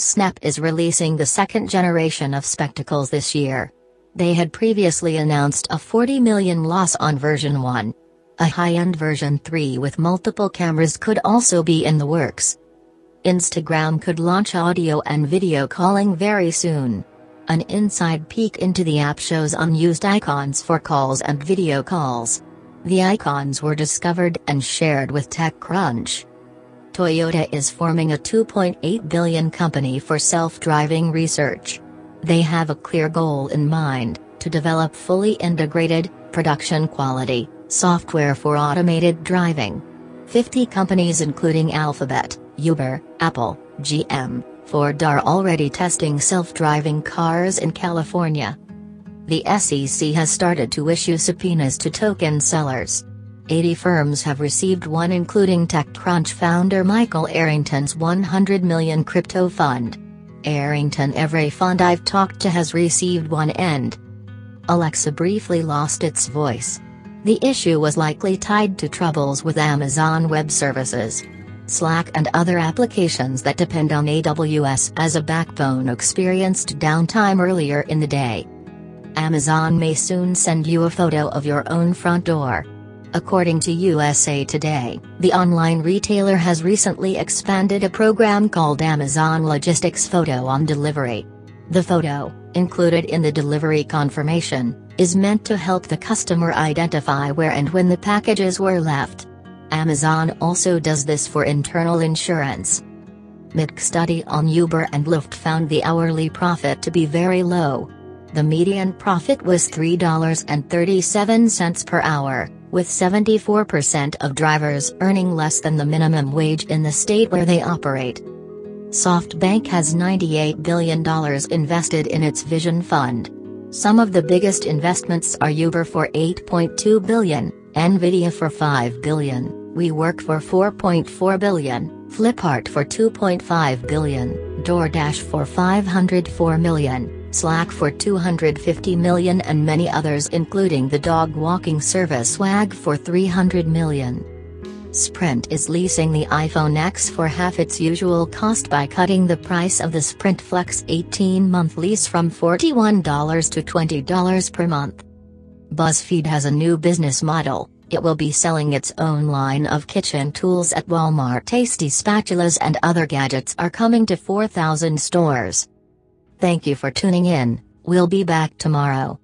Snap is releasing the second generation of spectacles this year. They had previously announced a 40 million loss on version 1. A high-end version 3 with multiple cameras could also be in the works. Instagram could launch audio and video calling very soon. An inside peek into the app shows unused icons for calls and video calls. The icons were discovered and shared with TechCrunch. Toyota is forming a 2.8 billion company for self-driving research. They have a clear goal in mind, to develop fully integrated, production quality, software for automated driving. 50 companies including Alphabet, Uber, Apple, GM, Ford are already testing self-driving cars in California. The SEC has started to issue subpoenas to token sellers. 80 firms have received one including TechCrunch founder Michael Arrington's 100 million crypto fund. Arrington every fund I've talked to has received one end. Alexa briefly lost its voice. The issue was likely tied to troubles with Amazon Web Services. Slack and other applications that depend on AWS as a backbone experienced downtime earlier in the day. Amazon may soon send you a photo of your own front door. According to USA Today, the online retailer has recently expanded a program called Amazon Logistics Photo on Delivery. The photo, included in the delivery confirmation, is meant to help the customer identify where and when the packages were left. Amazon also does this for internal insurance. Mick study on Uber and Lyft found the hourly profit to be very low. The median profit was $3.37 per hour, with 74% of drivers earning less than the minimum wage in the state where they operate. SoftBank has $98 billion invested in its Vision Fund. Some of the biggest investments are Uber for 8.2 billion, Nvidia for 5 billion, WeWork for 4.4 billion, Flipkart for 2.5 billion, DoorDash for $504 million, Slack for 250 million and many others including the dog walking service Wag for 300 million. Sprint is leasing the iPhone X for half its usual cost by cutting the price of the Sprint Flex 18-month lease from $41 to $20 per month. BuzzFeed has a new business model, it will be selling its own line of kitchen tools at Walmart. Tasty spatulas and other gadgets are coming to 4,000 stores. Thank you for tuning in, we'll be back tomorrow.